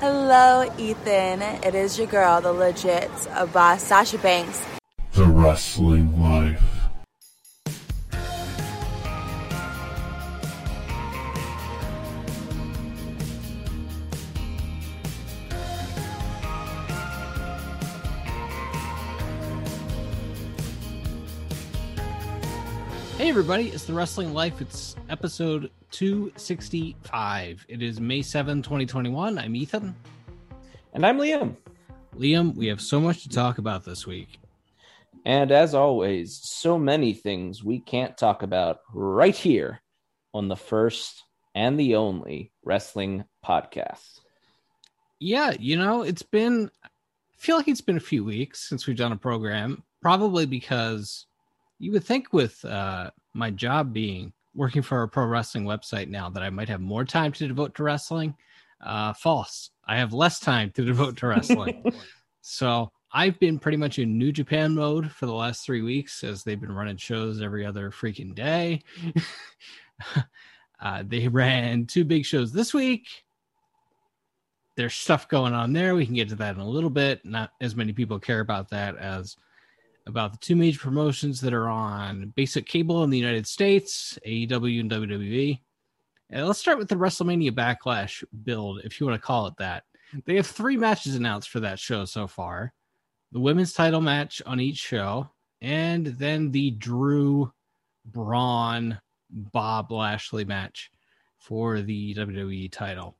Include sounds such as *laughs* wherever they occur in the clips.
Hello, Ethan. It is your girl, the legit uh, boss, Sasha Banks. The Wrestling Hey everybody, it's the Wrestling Life. It's episode 265. It is May 7, 2021. I'm Ethan. And I'm Liam. Liam, we have so much to talk about this week. And as always, so many things we can't talk about right here on the first and the only wrestling podcast. Yeah, you know, it's been I feel like it's been a few weeks since we've done a program, probably because you would think with uh, my job being working for a pro wrestling website now that I might have more time to devote to wrestling. Uh, false. I have less time to devote to wrestling. *laughs* so I've been pretty much in New Japan mode for the last three weeks as they've been running shows every other freaking day. *laughs* uh, they ran two big shows this week. There's stuff going on there. We can get to that in a little bit. Not as many people care about that as about the two major promotions that are on basic cable in the United States, AEW and WWE. And let's start with the WrestleMania Backlash build, if you want to call it that. They have three matches announced for that show so far the women's title match on each show, and then the Drew Braun Bob Lashley match for the WWE title.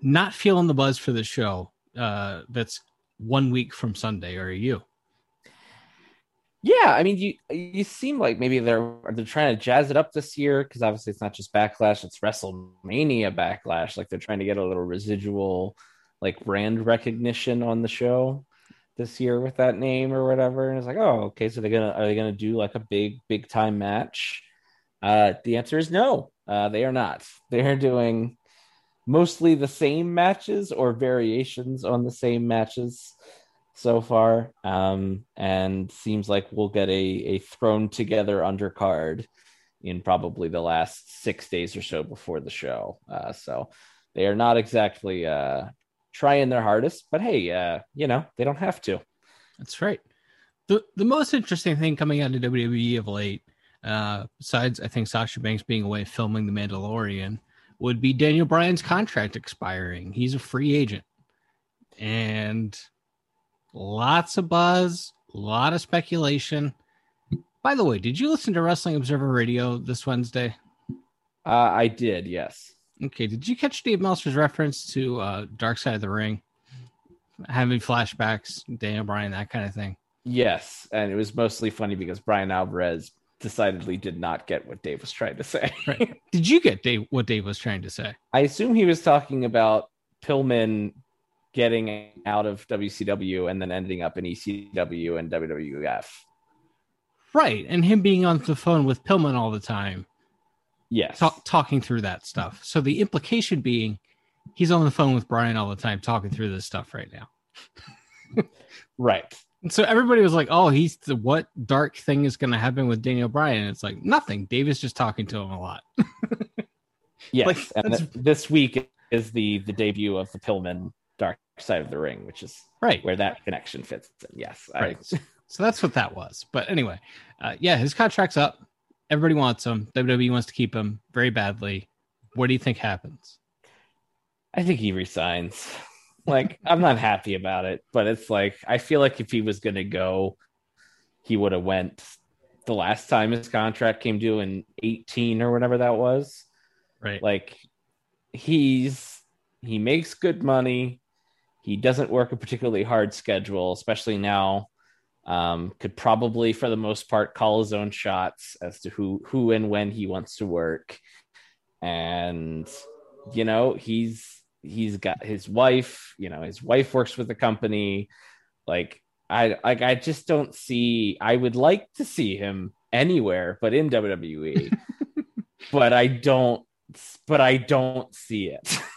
Not feeling the buzz for the show. Uh, that's one week from Sunday, are you? Yeah, I mean, you you seem like maybe they're they're trying to jazz it up this year because obviously it's not just Backlash; it's WrestleMania Backlash. Like they're trying to get a little residual, like brand recognition on the show this year with that name or whatever. And it's like, oh, okay, so they're gonna are they gonna do like a big big time match? Uh, the answer is no. Uh, they are not. *laughs* They are doing mostly the same matches or variations on the same matches so far, um, and seems like we'll get a a thrown together undercard in probably the last six days or so before the show. Uh, so they are not exactly uh, trying their hardest, but hey, uh, you know they don't have to. That's right. the The most interesting thing coming out of WWE of late, uh, besides I think Sasha Banks being away filming The Mandalorian, would be Daniel Bryan's contract expiring. He's a free agent, and lots of buzz, a lot of speculation. By the way, did you listen to Wrestling Observer Radio this Wednesday? Uh, I did, yes. Okay, did you catch Dave Meltzer's reference to uh, Dark Side of the Ring? Having flashbacks, Daniel Bryan, that kind of thing. Yes, and it was mostly funny because Bryan Alvarez decidedly did not get what Dave was trying to say. *laughs* right. Did you get Dave what Dave was trying to say? I assume he was talking about Pillman getting out of WCW and then ending up in ECW and WWF. Right, and him being on the phone with Pillman all the time. Yes. Talk, talking through that stuff. So the implication being he's on the phone with Bryan all the time talking through this stuff right now. *laughs* right. And so everybody was like, "Oh, he's the what dark thing is going to happen with Daniel Bryan?" And it's like nothing. Dave is just talking to him a lot. *laughs* yes, Like, and th- this week is the the debut of the Pillman Dark Side of the Ring, which is right. where that connection fits. in. Yes, I- Right. *laughs* So that's what that was. But anyway, uh, yeah, his contract's up. Everybody wants him. WWE wants to keep him very badly. What do you think happens? I think he resigns. *laughs* Like, I'm not happy about it, but it's like I feel like if he was going to go, he would have went the last time his contract came due in 18 or whatever that was. Right. Like, he's he makes good money. He doesn't work a particularly hard schedule, especially now. Um, could probably, for the most part, call his own shots as to who who and when he wants to work, and you know he's he's got his wife. You know his wife works with the company. Like I like I just don't see. I would like to see him anywhere, but in WWE. *laughs* but I don't. But I don't see it. *laughs*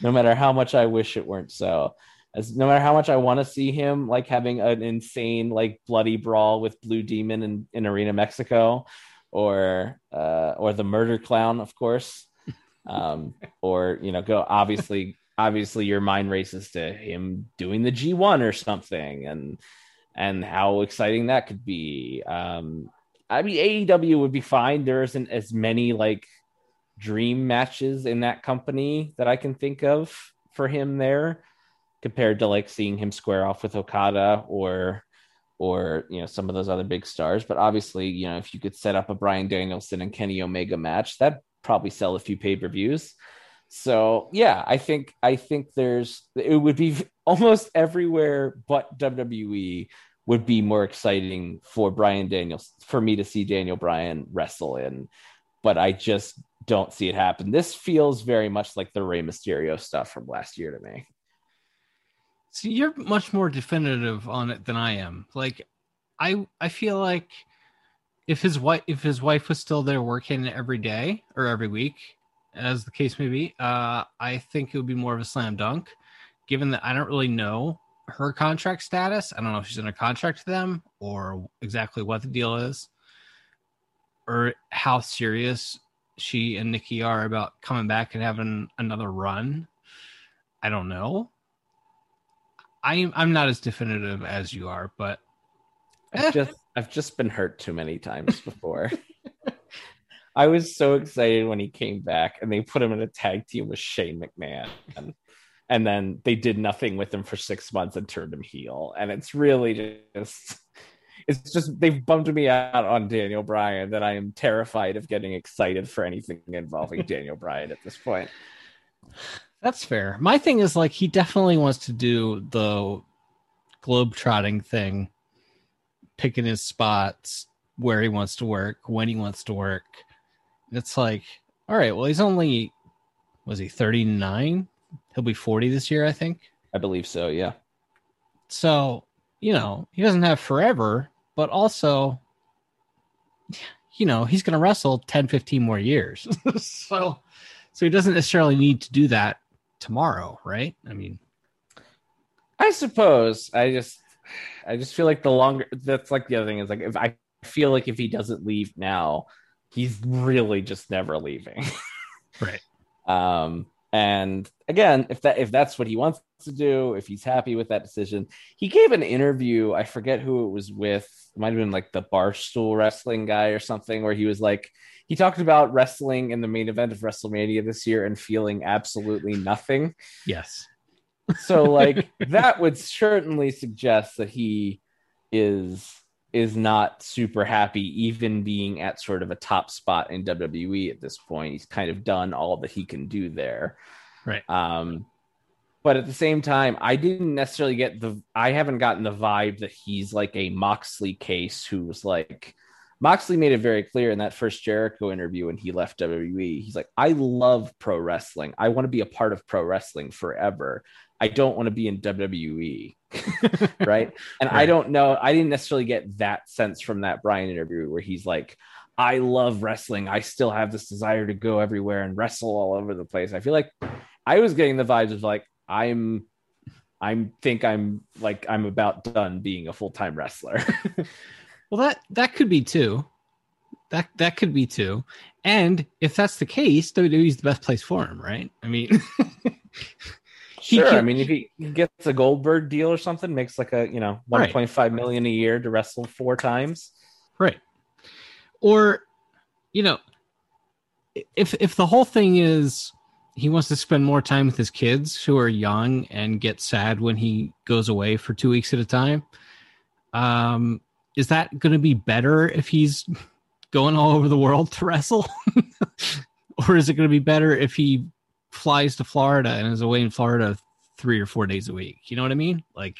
no matter how much I wish it weren't so. As no matter how much I want to see him like having an insane like bloody brawl with Blue Demon in, in Arena Mexico, or uh, or the Murder Clown, of course. *laughs* um, or you know, go obviously, obviously your mind races to him doing the G1 or something, and and how exciting that could be. Um, I mean, AEW would be fine. There isn't as many like dream matches in that company that I can think of for him there compared to like seeing him square off with Okada or or you know some of those other big stars. But obviously you know if you could set up a Bryan Danielson and Kenny Omega match that probably sell a few pay-per-views. So yeah I think I think there's it would be *laughs* almost everywhere but WWE would be more exciting for Brian Daniels for me to see Daniel Bryan wrestle in. But I just don't see it happen this feels very much like the Rey Mysterio stuff from last year to me See, you're much more definitive on it than I am. Like, I I feel like if his wife if his wife was still there working every day or every week, as the case may be, uh, I think it would be more of a slam dunk. Given that I don't really know her contract status, I don't know if she's in a contract to them or exactly what the deal is, or how serious she and Nikki are about coming back and having another run. I don't know. I'm I'm not as definitive as you are, but I've eh. just I've just been hurt too many times before. *laughs* I was so excited when he came back and they put him in a tag team with Shane McMahon. And, and then they did nothing with him for six months and turned him heel. And it's really just it's just they've bumped me out on Daniel Bryan that I am terrified of getting excited for anything involving *laughs* Daniel Bryan at this point. That's fair. My thing is like he definitely wants to do the globe trotting thing, picking his spots where he wants to work, when he wants to work. It's like, all right, well, he's only was he 39? He'll be 40 this year, I think. I believe so, yeah. So, you know, he doesn't have forever, but also you know, he's going to wrestle 10, 15 more years. *laughs* so so he doesn't necessarily need to do that tomorrow, right? I mean, I suppose. I just, I just feel like the longer that's like the other thing is like if I feel like if he doesn't leave now, he's really just never leaving. *laughs* right. Um, and again, if that if that's what he wants to do, if he's happy with that decision, he gave an interview. I forget who it was with. It might have been like the Barstool Wrestling guy or something, where he was like, he talked about wrestling in the main event of WrestleMania this year and feeling absolutely nothing. Yes. so like *laughs* that would certainly suggest that he is is not super happy even being at sort of a top spot in WWE at this point. He's kind of done all that he can do there. Right. Um but at the same time, I didn't necessarily get the I haven't gotten the vibe that he's like a Moxley case who's like Moxley made it very clear in that first Jericho interview when he left WWE. He's like, I love pro wrestling. I want to be a part of pro wrestling forever. I don't want to be in WWE. *laughs* right. And. I don't know. I didn't necessarily get that sense from that Bryan interview where he's like, I love wrestling. I still have this desire to go everywhere and wrestle all over the place. I feel like I was getting the vibes of like, I'm I think I'm like I'm about done being a full time wrestler. *laughs* Well, that that could be too. That that could be too. And if that's the case, WWE's the best place for him, right? I mean, *laughs* sure. Can, I mean, if he gets a Goldberg deal or something, makes like a you know one point five right. million a year to wrestle four times, right? Or, you know, if if the whole thing is he wants to spend more time with his kids who are young and get sad when he goes away for two weeks at a time, um, is that going to be better if he's *laughs* going all over the world to wrestle? *laughs* or is it going to be better if he flies to Florida and is away in Florida three or four days a week? You know what I mean? Like,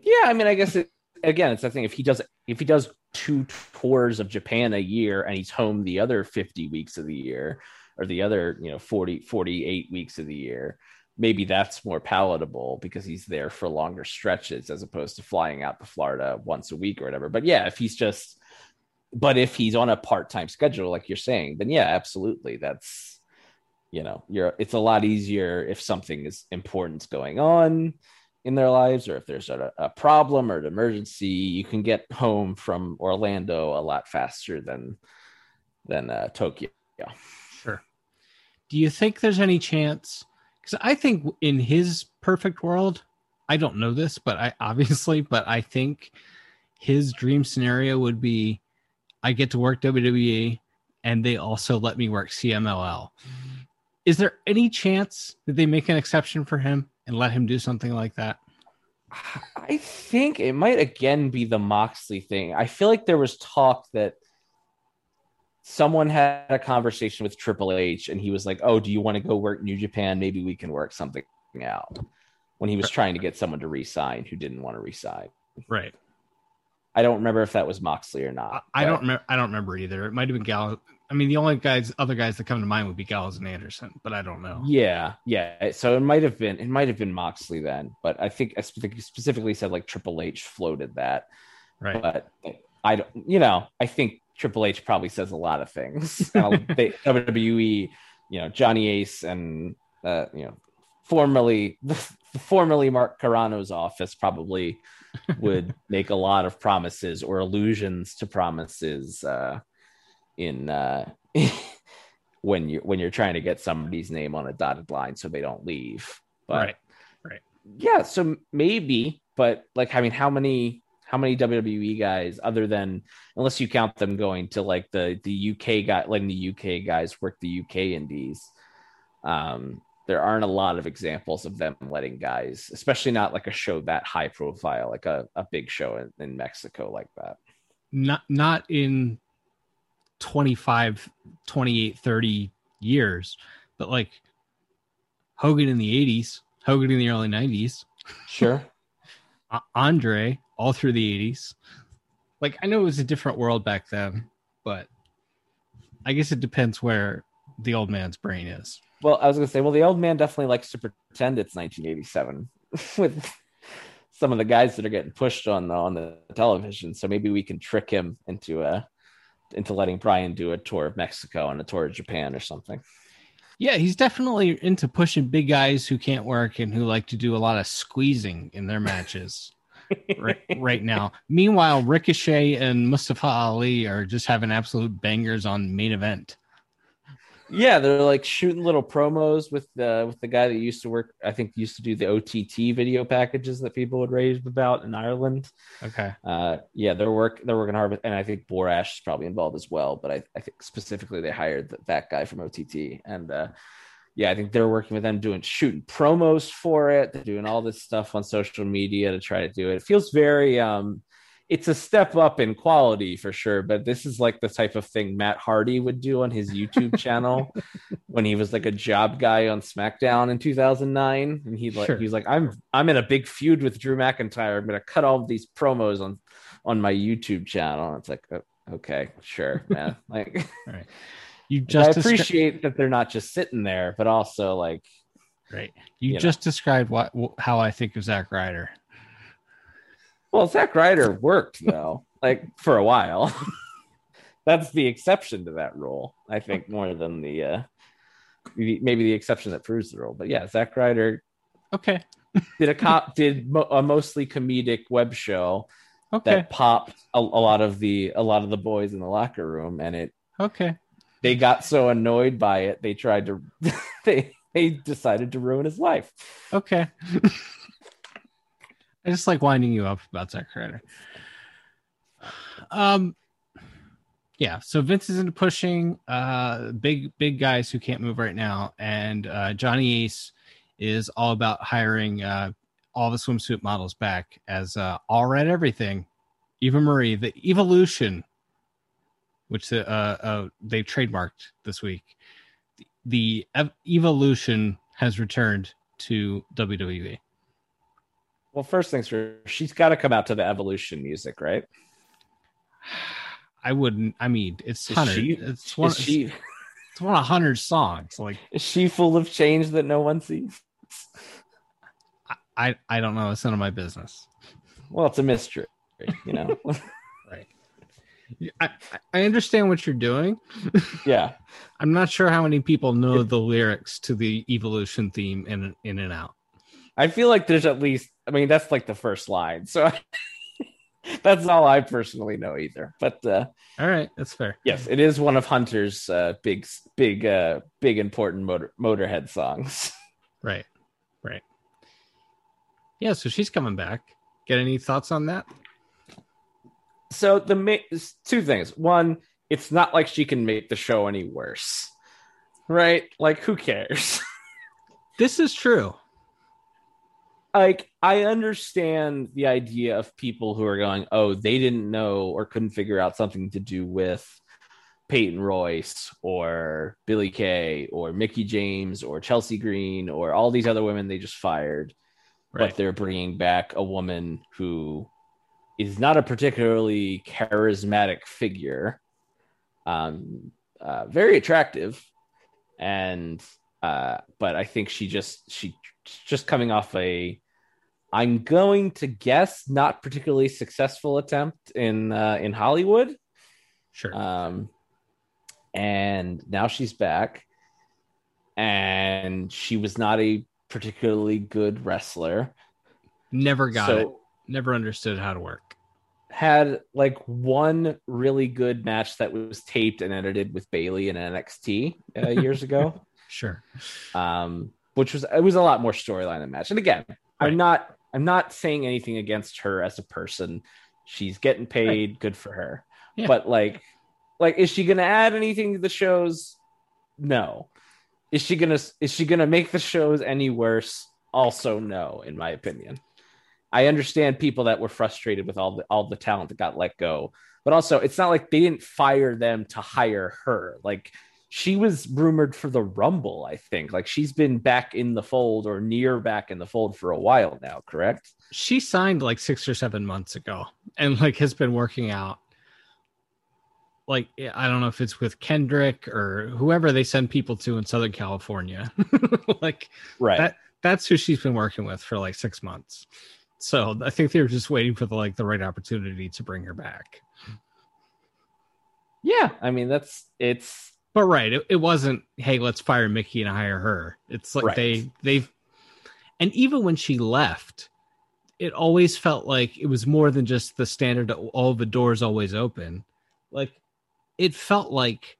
yeah, I mean, I guess it, again, it's the thing. If he does, if he does two tours of Japan a year and he's home the other 50 weeks of the year or the other, you know, 40, 48 weeks of the year, maybe that's more palatable because he's there for longer stretches as opposed to flying out to Florida once a week or whatever. But yeah, if he's just, but if he's on a part time schedule, like you're saying, then yeah, absolutely. That's, you know, you're, it's a lot easier if something is important going on in their lives or if there's a, a problem or an emergency, you can get home from Orlando a lot faster than, than uh, Tokyo. Sure. Do you think there's any chance? Because I think in his perfect world, I don't know this, but I *laughs* obviously, but I think his dream scenario would be I get to work WWE and they also let me work CMLL. Is there any chance that they make an exception for him and let him do something like that? I think it might again be the Moxley thing. I feel like there was talk that someone had a conversation with Triple H and he was like, "Oh, do you want to go work New Japan? Maybe we can work something out." When he was trying to get someone to resign who didn't want to resign. Right. I don't remember if that was Moxley or not. I but- don't remember. I don't remember either. It might have been Gallows. I mean, the only guys, other guys that come to mind would be Gallows and Anderson, but I don't know. Yeah, yeah. So it might have been it might have been Moxley then, but I think I specifically said like Triple H floated that. Right. But I don't, you know, I think Triple H probably says a lot of things. *laughs* They, WWE, you know, Johnny Ace and uh, you know, formerly the, formerly Mark Carrano's office probably *laughs* would make a lot of promises or allusions to promises uh, in uh, *laughs* when you when you're trying to get somebody's name on a dotted line so they don't leave. But right. yeah, so maybe, but like I mean, how many how many WWE guys other than unless you count them going to like the the UK guy letting the UK guys work the UK indies. Um there aren't a lot of examples of them letting guys, especially not like a show that high profile, like a, a big show in, in Mexico like that. Not not in 25, 28, 30 years, but like Hogan in the 80s, Hogan in the early 90s, Sure. *laughs* Andre all through the 80s. Like I know it was a different world back then, but I guess it depends where the old man's brain is. Well, I was gonna say, well, the old man definitely likes to pretend it's 1987 *laughs* with some of the guys that are getting pushed on the on the television. So maybe we can trick him into a into letting Bryan do a tour of Mexico and a tour of Japan or something. Yeah, he's definitely into pushing big guys who can't work and who like to do a lot of squeezing in their matches *laughs* right, right now. Meanwhile, Ricochet and Mustafa Ali are just having absolute bangers on main event. Yeah, they're like shooting little promos with the with the guy that used to work. I think used to do the OTT video packages that people would rave about in Ireland. Okay. Uh, yeah, they're work they're working hard, with, and I think Borash is probably involved as well. But I, I think specifically they hired th- that guy from OTT, and uh, yeah, I think they're working with them doing shooting promos for it. They're doing all this stuff on social media to try to do it. It feels very um, it's a step up in quality for sure. But this is like the type of thing Matt Hardy would do on his YouTube channel *laughs* when he was like a job guy on SmackDown in 2009, and he like Sure. he's like I'm I'm in a big feud with Drew McIntyre. I'm gonna cut all of these promos on on my YouTube channel. And it's like oh, okay, sure, *laughs* man. Like *laughs* You I just descri- appreciate that they're not just sitting there, but also like right. You, you know. just described what how I think of Zack Ryder. Well, Zack Ryder worked though, like for a while. *laughs* That's the exception to that rule, I think, more than the uh maybe the exception that proves the rule. But yeah, Zack Ryder Okay. did a cop did mo- a mostly comedic web show Okay. that popped a, a lot of the a lot of the boys in the locker room, and it Okay. they got so annoyed by it they tried to *laughs* they they decided to ruin his life. Okay. *laughs* I just like winding you up about Zack Ryder. Um, yeah. So Vince is into pushing uh big big guys who can't move right now, and uh, Johnny Ace is all about hiring uh all the swimsuit models back as uh all red everything. Eva Marie, the evolution, which uh, uh they trademarked this week. The ev- evolution has returned to. WWE. Well, first things first, she's got to come out to the evolution music, right? *sighs* I wouldn't. I mean, it's hundred. it's one. Is she It's one of hundred songs. Like *laughs* is she full of change that no one sees? I, I don't know. It's none of my business. Well, it's a mystery, you know. *laughs* Right. I, I understand what you're doing. *laughs* yeah, I'm not sure how many people know the lyrics to the evolution theme in in and out. I feel like there's at least. I mean, that's like the first line. So *laughs* That's all I personally know either. But uh, All right, that's fair. yes, it is one of Hunter's uh, big, big, uh, big important motor Motorhead songs. *laughs* Right, right. Yeah, so she's coming back. Get any thoughts on that? So the ma- two things. One, it's not like she can make the show any worse, right? Like, who cares? *laughs* This is true. Like I understand the idea of people who are going, oh, they didn't know or couldn't figure out something to do with Peyton Royce or Billy Kay or Mickie James or Chelsea Green or all these other women they just fired, Right. but they're bringing back a woman who is not a particularly charismatic figure, um, uh, very attractive, and uh, but I think she just she just coming off a I'm going to guess not particularly successful attempt in uh, in Hollywood. Sure. Um, and now she's back, and she was not a particularly good wrestler. never got so it. Never understood how to work. had like one really good match that was taped and edited with Bayley in NXT uh, years ago. *laughs* Sure. um, which was it was a lot more storyline than match. And again, Right. I'm not I'm not saying anything against her as a person. She's getting paid, good for her. Yeah. But like, like, is she gonna add anything to the shows? No. Is she gonna is she gonna make the shows any worse? Also, no, in my opinion. I understand people that were frustrated with all the all the talent that got let go, but also it's not like they didn't fire them to hire her. Like she was rumored for the Rumble, I think. Like she's been back in the fold or near back in the fold for a while now, correct? She signed like six or seven months ago and like has been working out. Like I don't know if it's with Kendrick or whoever they send people to in Southern California. *laughs* like Right. That- that's who she's been working with for like six months. So I think they were just waiting for the like the right opportunity to bring her back. yeah. I mean, that's it's But right, it, it wasn't, hey, let's fire Mickie and hire her. It's like Right. they they've and even when she left, it always felt like it was more than just the standard all the doors always open. Like it felt like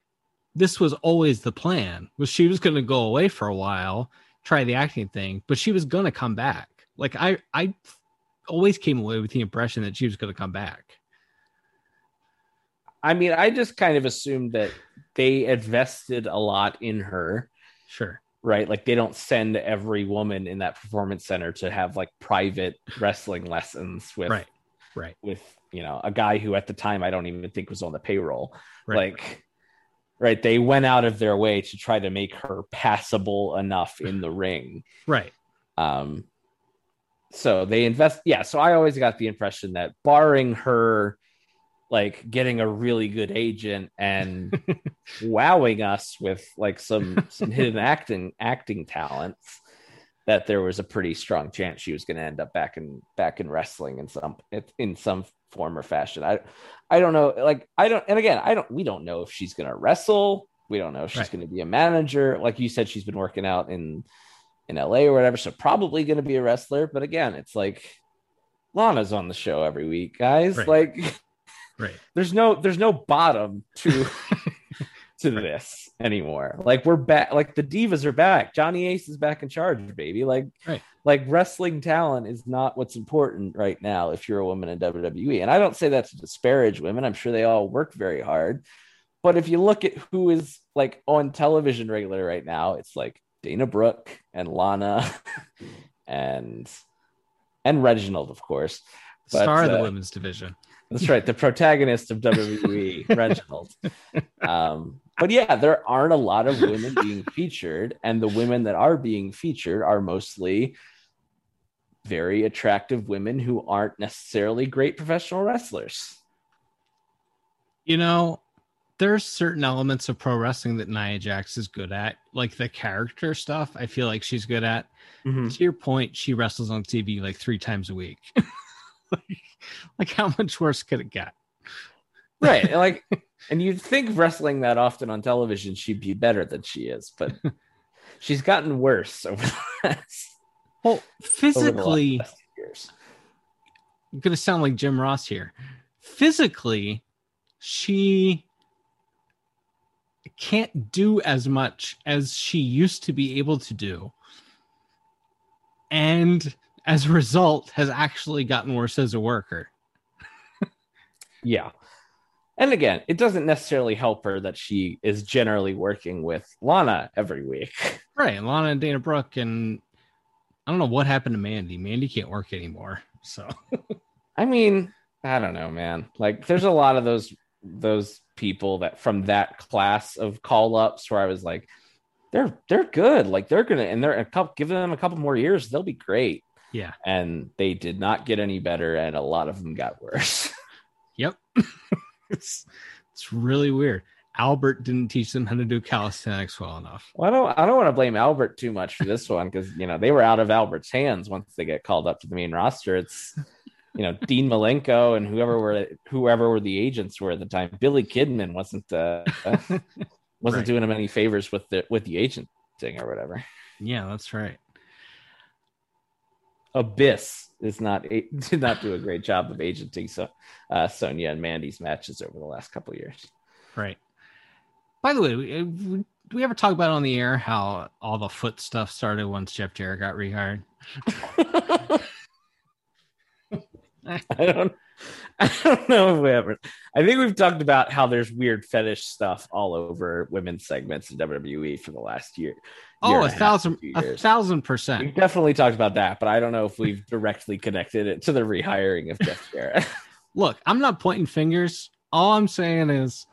this was always the plan. Was she was gonna go away for a while, try the acting thing, but she was gonna come back. Like I I always came away with the impression that she was gonna come back. I mean, I just kind of assumed that they invested a lot in her, Sure. right? Like they don't send every woman in that performance center to have like private wrestling lessons with Right. Right. with you know a guy who at the time I don't even think was on the payroll. Right. Like right, they went out of their way to try to make her passable enough in the ring. right. Um so they invest yeah, so I always got the impression that barring her like getting a really good agent and *laughs* wowing us with like some some hidden acting acting talents that there was a pretty strong chance she was going to end up back in back in wrestling in some in some form or fashion. I I don't know like I don't and again, I don't we don't know if she's going to wrestle. We don't know if she's Right. going to be a manager. Like you said she's been working out in in LA or whatever, so probably going to be a wrestler, but again, it's like Lana's on the show every week, guys. Right. Like *laughs* Right. there's no there's no bottom to *laughs* to this anymore. Like we're back like the divas are back. Johnny Ace is back in charge, baby. Like Right. like wrestling talent is not what's important right now if you're a woman in WWE. And I don't say that to disparage women. I'm sure they all work very hard. But if you look at who is like on television regular right now, it's like Dana Brooke and Lana *laughs* and and Reginald, of course. But, Star of the uh, women's division. That's right, the protagonist of WWE, *laughs* Reginald. Um, but yeah, there aren't a lot of women being featured, and the women that are being featured are mostly very attractive women who aren't necessarily great professional wrestlers. You know, there's certain elements of pro wrestling that Nia Jax is good at, like the character stuff. I feel like she's good at. To your point, she wrestles on TV like three times a week. *laughs* like, *laughs* like, how much worse could it get? Right, and like, and you'd think wrestling that often on television, she'd be better than she is, but *laughs* she's gotten worse over the last, Well, physically, last years. gonna sound like Jim Ross here. Physically, she can't do as much as she used to be able to do. And as a result, has actually gotten worse as a worker. *laughs* Yeah. And again, it doesn't necessarily help her that she is generally working with Lana every week. *laughs* Right. And Lana and Dana Brooke and I don't know what happened to Mandy. Mandy can't work anymore. So *laughs* I mean, I don't know, man. Like there's a lot of those those people that from that class of call ups where I was like, they're they're good. Like they're gonna and they're a couple giving them a couple more years, they'll be great. Yeah. And they did not get any better, and a lot of them got worse. *laughs* Yep. *laughs* it's it's really weird. Albert didn't teach them how to do calisthenics well enough. well, I don't I don't want to blame Albert too much for this one because you know they were out of Albert's hands once they get called up to the main roster. It's you know Dean Malenko and whoever were whoever were the agents were at the time. Billy Kidman wasn't uh, *laughs* wasn't Right. doing him any favors with the with the agent thing or whatever. Yeah, that's right. Abyss is not a, *laughs* did not do a great job of agenting so uh, Sonya and Mandy's matches over the last couple of years. Right. By the way, we, uh, we- do we ever talk about on the air how all the foot stuff started once Jeff Jarrett got rehired? *laughs* I don't *laughs* I don't know if we ever I think we've talked about how there's weird fetish stuff all over women's segments in WWE for the last year. Oh, year Oh, and a thousand, a thousand percent. We've definitely talked about that, but I don't know if we've *laughs* directly connected it to the rehiring of Jeff Jarrett. *laughs* Look, I'm not pointing fingers. All I'm saying is,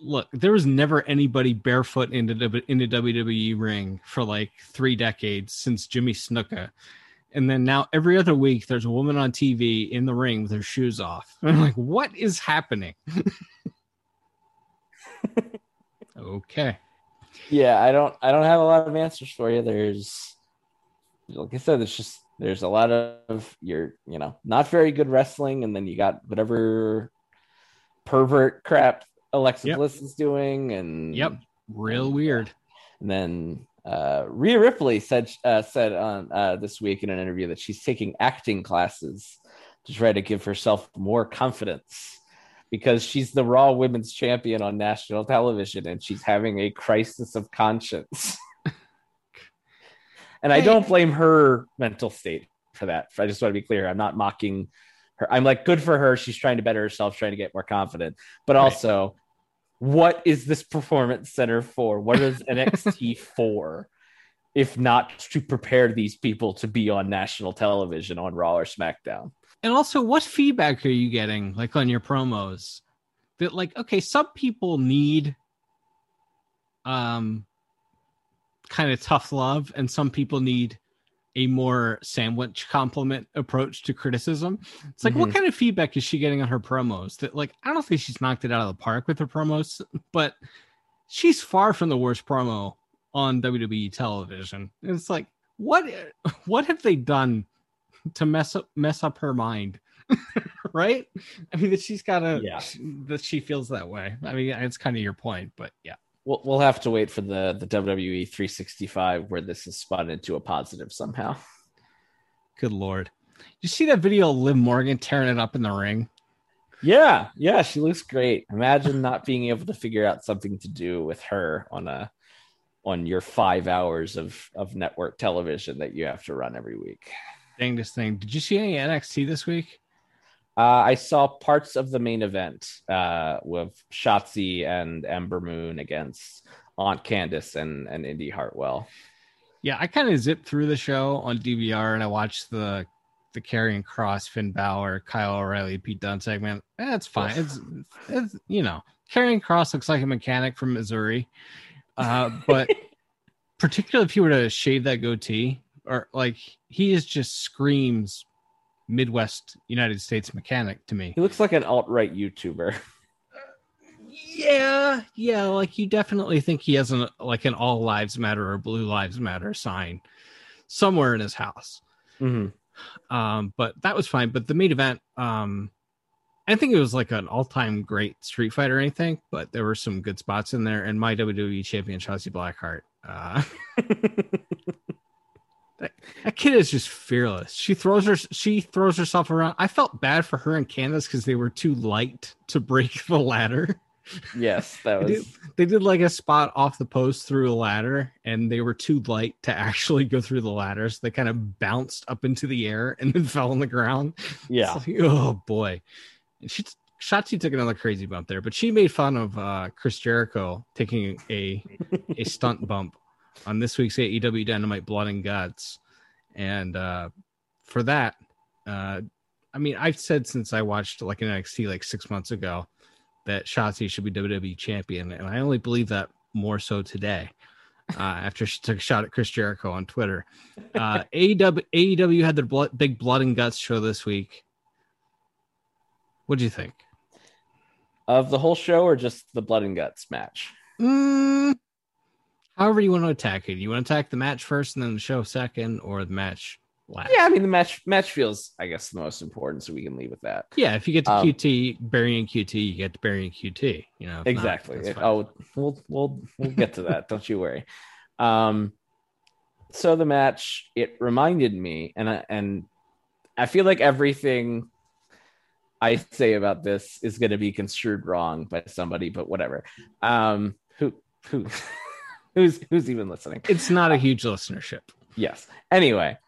look, there was never anybody barefoot in the in the WWE ring for like three decades since Jimmy Snuka. And then now every other week there's a woman on TV in the ring with her shoes off. *laughs* I'm like, what is happening? okay. yeah, I don't I don't have a lot of answers for you. There's like I said, there's just there's a lot of you're you know not very good wrestling, and then you got whatever pervert crap Alexa Yep. Bliss is doing, and Yep. Real weird. And then uh, Rhea Ripley said uh, said on uh, this week in an interview that she's taking acting classes to try to give herself more confidence because she's the Raw Women's Champion on national television and she's having a crisis of conscience. *laughs* and I don't blame her mental state for that. I just want to be clear. I'm not mocking her. I'm like, good for her. She's trying to better herself, trying to get more confident. But also, what is this performance center for? What is *laughs* NXT for? If not to prepare these people to be on national television on Raw or SmackDown. And also, what feedback are you getting, like on your promos? That like, okay, some people need um kind of tough love, and some people need a more sandwich compliment approach to criticism. It's like, what Mhm. kind of feedback is she getting on her promos? That like, I don't think she's knocked it out of the park with her promos, but she's far from the worst promo on WWE television. It's like, what what have they done to mess up mess up her mind? *laughs* right? I mean, that she's got a Yeah. that she feels that way. I mean, it's kind of your point, but yeah. We'll, we'll have to wait for the, the WWE 365 where this is spun into a positive somehow. Good lord. You see that video of Liv Morgan tearing it up in the ring? Yeah, yeah, she looks great. Imagine not being able to figure out something to do with her on a on your five hours of of network television that you have to run every week. Dang this thing. Did you see any NXT this week? Uh, I saw parts of the main event uh, with Shotzi and Ember Moon against Aunt Candice and and Indi Hartwell. Yeah, I kind of zipped through the show on DVR and I watched the the Karrion Kross Finn Balor, Kyle O'Reilly, Pete Dunne segment. That's fine. It's, it's you know, Karrion Kross looks like a mechanic from Missouri. Uh, but *laughs* particularly if you were to shave that goatee, or like he is just screams Midwest United States mechanic to me. He looks like an alt right YouTuber. *laughs* Yeah, yeah, like you definitely think he has an like an all lives matter or blue lives matter sign somewhere in his house. Mm-hmm. Um, but that was fine. But the main event, um, I think it was like an all-time great Street Fighter or anything, but there were some good spots in there. And my WWE champion Chelsea Blackheart, uh, *laughs* *laughs* That kid is just fearless. She throws her she throws herself around. I felt bad for her and Candice because they were too light to break the ladder. Yes, *laughs* that They did, they did like a spot off the post through a ladder, and they were too light to actually go through the ladder. So they kind of bounced up into the air and then *laughs* fell on the ground. yeah. Like, oh boy. And she Shotzi took another crazy bump there, but she made fun of uh, Chris Jericho taking a a stunt bump on this week's AEW Dynamite Blood and Guts, and uh, for that, uh, I mean, I've said since I watched like an NXT like six months ago that Shotzi should be WWE champion, and I only believe that more so today. Uh, *laughs* after she took a shot at Chris Jericho on Twitter, uh, *laughs* AEW, AEW had their blood, big blood and guts show this week. What do you think? Of the whole show or just the blood and guts match? Mm, however, you want to attack it. You want to attack the match first and then the show second, or the match last? Yeah, I mean the match match feels, I guess, the most important, so we can leave with that. Yeah, if you get to Um, QT, burying QT, you get to burying QT. You know, if not, exactly. oh, we'll we'll we'll get to that. *laughs* Don't you worry. Um, so the match it reminded me, and I, and I feel like everything I say about this is going to be construed wrong by somebody, but whatever. Um, who who *laughs* *laughs* who's who's even listening? it's not a uh, huge listenership. Yes. Anyway,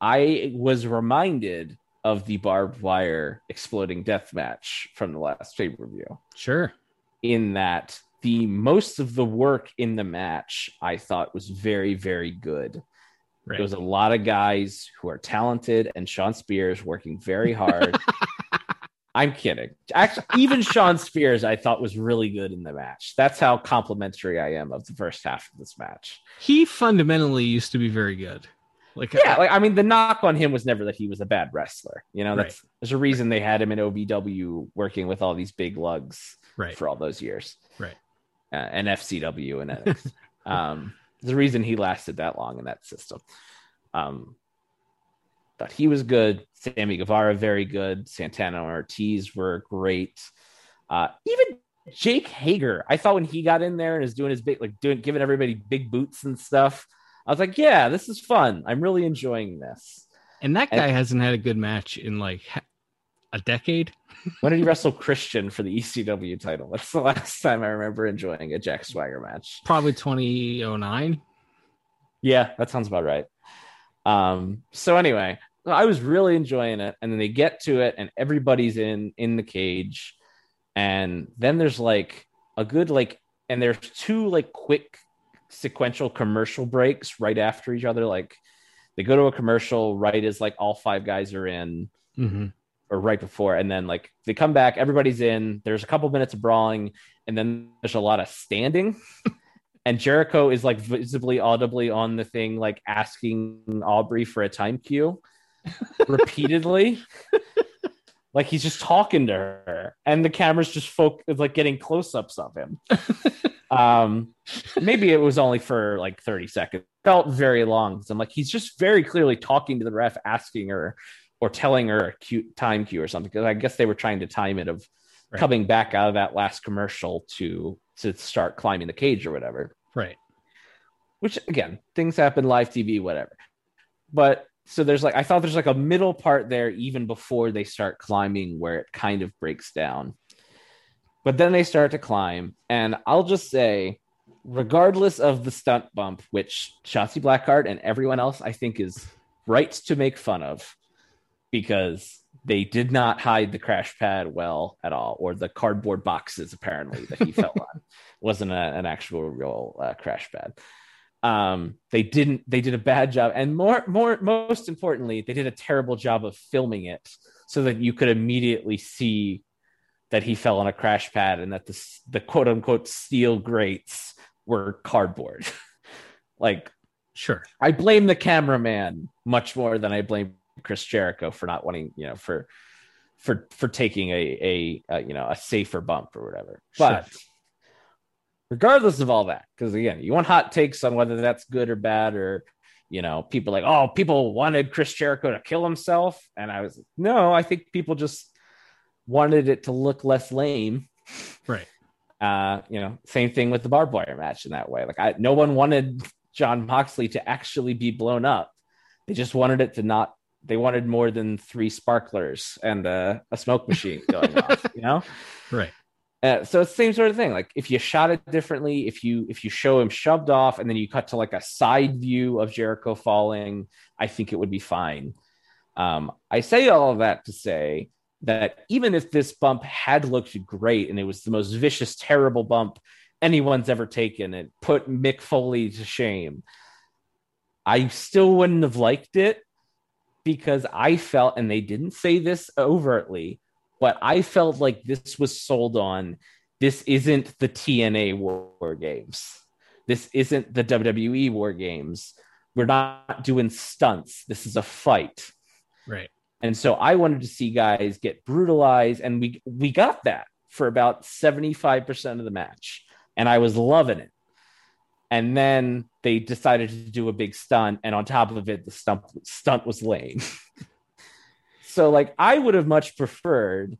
I was reminded of the barbed wire exploding death match from the last pay per view. Sure. In that the most of the work in the match I thought was very, very good. Right. There was a lot of guys who are talented, and Shawn Spears working very hard. *laughs* I'm kidding. Actually, even Shawn Spears, I thought was really good in the match. That's how complimentary I am of the first half of this match. he fundamentally used to be very good. Like yeah, like I mean, the knock on him was never that he was a bad wrestler. You know, Right. that's there's a reason they had him in OVW working with all these big lugs right. for all those years. Right. Uh, and FCW and *laughs* um, there's a reason he lasted that long in that system. Um, but he was good. Sammy Guevara very good. Santana and Ortiz were great. Uh, even Jake Hager, I thought when he got in there and is doing his big, like doing giving everybody big boots and stuff. I was like, yeah, this is fun. I'm really enjoying this. And that And- guy hasn't had a good match in like a decade. *laughs* When did he wrestle Christian for the ECW title? That's the last time I remember enjoying a Jack Swagger match. Probably 2009. Yeah, that sounds about right. Um, so anyway, I was really enjoying it, and then they get to it, and everybody's in in the cage, and then there's like a good like, and there's two like quick sequential commercial breaks right after each other. Like they go to a commercial right as like all five guys are in, Mm-hmm. or right before, and then like they come back, everybody's in. There's a couple minutes of brawling, and then there's a lot of standing. *laughs* and Jericho is like visibly audibly on the thing, like asking Aubrey for a time cue repeatedly. *laughs* like he's just talking to her, and the camera's just folk like getting close-ups of him. *laughs* um, maybe it was only for like 30 seconds. Felt very long. So I'm like, he's just very clearly talking to the ref, asking her or telling her a cute time cue or something. Because I guess they were trying to time it of Right. coming back out of that last commercial to to start climbing the cage or whatever Right. which again things happen live tv whatever but so there's like i thought there's like a middle part there even before they start climbing where it kind of breaks down. But then they start to climb and i'll just say regardless of the stunt bump which Shotzi blackheart and everyone else i think is right to make fun of because they did not hide the crash pad well at all or the cardboard boxes apparently that he fell *laughs* on wasn't a, an actual real uh, crash pad um they didn't they did a bad job and more more most importantly they did a terrible job of filming it so that you could immediately see that he fell on a crash pad and that the the quote unquote steel grates were cardboard *laughs* like Sure. i blame the cameraman much more than i blame chris jericho for not wanting you know for for for taking a a, a you know a safer bump or whatever Sure. but regardless of all that because again you want hot takes on whether that's good or bad or you know people like oh people wanted chris jericho to kill himself and i was no i think people just wanted it to look less lame Right. uh you know same thing with the barbed wire match in that way like i no one wanted jon moxley to actually be blown up They just wanted it to not. They wanted more than three sparklers and uh, a smoke machine going off. You know, *laughs* Right. Uh, so it's the same sort of thing. Like if you shot it differently, if you if you show him shoved off and then you cut to like a side view of Jericho falling, I think it would be fine. Um, I say all of that to say that even if this bump had looked great and it was the most vicious, terrible bump anyone's ever taken, it put Mick Foley to shame. I still wouldn't have liked it because I felt, and they didn't say this overtly, but I felt like this was sold on this isn't the TNA War, War Games. This isn't the WWE War Games. We're not doing stunts. This is a fight. Right. And so I wanted to see guys get brutalized, and we we got that for about 75% of the match. And I was loving it. And then they decided to do a big stunt, and on top of it, the stunt stunt was lame. *laughs* so like I would have much preferred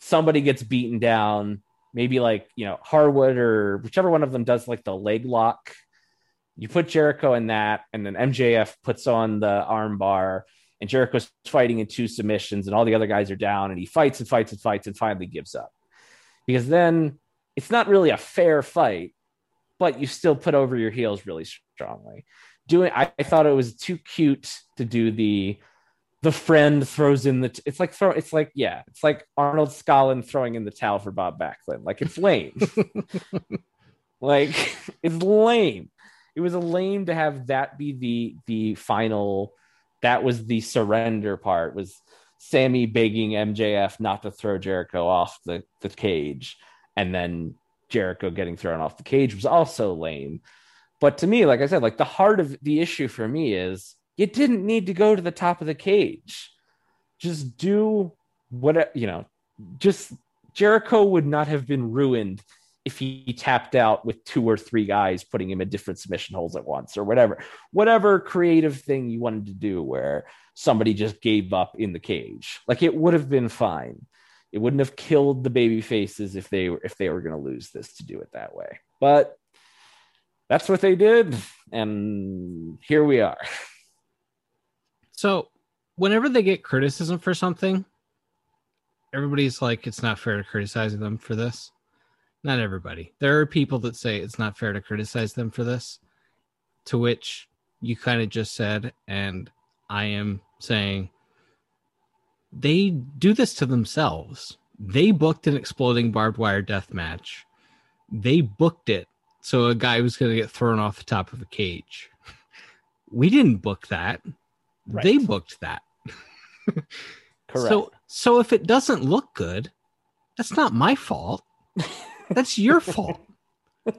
somebody gets beaten down, maybe like you know, Harwood or whichever one of them does like the leg lock. You put Jericho in that, and then MJF puts on the arm bar and Jericho's fighting in two submissions, and all the other guys are down, and he fights and fights and fights and finally gives up. Because then it's not really a fair fight, but you still put over your heels really strongly. Doing, I, I thought it was too cute to do the the friend throws in the. T- it's like throw. It's like yeah. It's like Arnold Skaaland throwing in the towel for Bob Backlund. Like it's lame. *laughs* like it's lame. It was a lame to have that be the the final that was the surrender part was Sammy begging MJF not to throw Jericho off the, the cage and then Jericho getting thrown off the cage was also lame. But to me, like I said, like the heart of the issue for me is you didn't need to go to the top of the cage. Just do what you know, just Jericho would not have been ruined if he tapped out with two or three guys putting him in different submission holes at once or whatever whatever creative thing you wanted to do where somebody just gave up in the cage. Like it would have been fine. It wouldn't have killed the baby faces if they were if they were going to lose this to do it that way. But that's what they did and here we are *laughs* So, whenever they get criticism for something, everybody's like, it's not fair to criticize them for this. Not everybody. There are people that say it's not fair to criticize them for this, to which you kind of just said, and I am saying they do this to themselves. They booked an exploding barbed wire death match. They booked it so a guy was going to get thrown off the top of a cage. *laughs* We didn't book that. Right. They booked that. *laughs* correct So so if it doesn't look good, that's not my fault. *laughs* That's your fault. *laughs*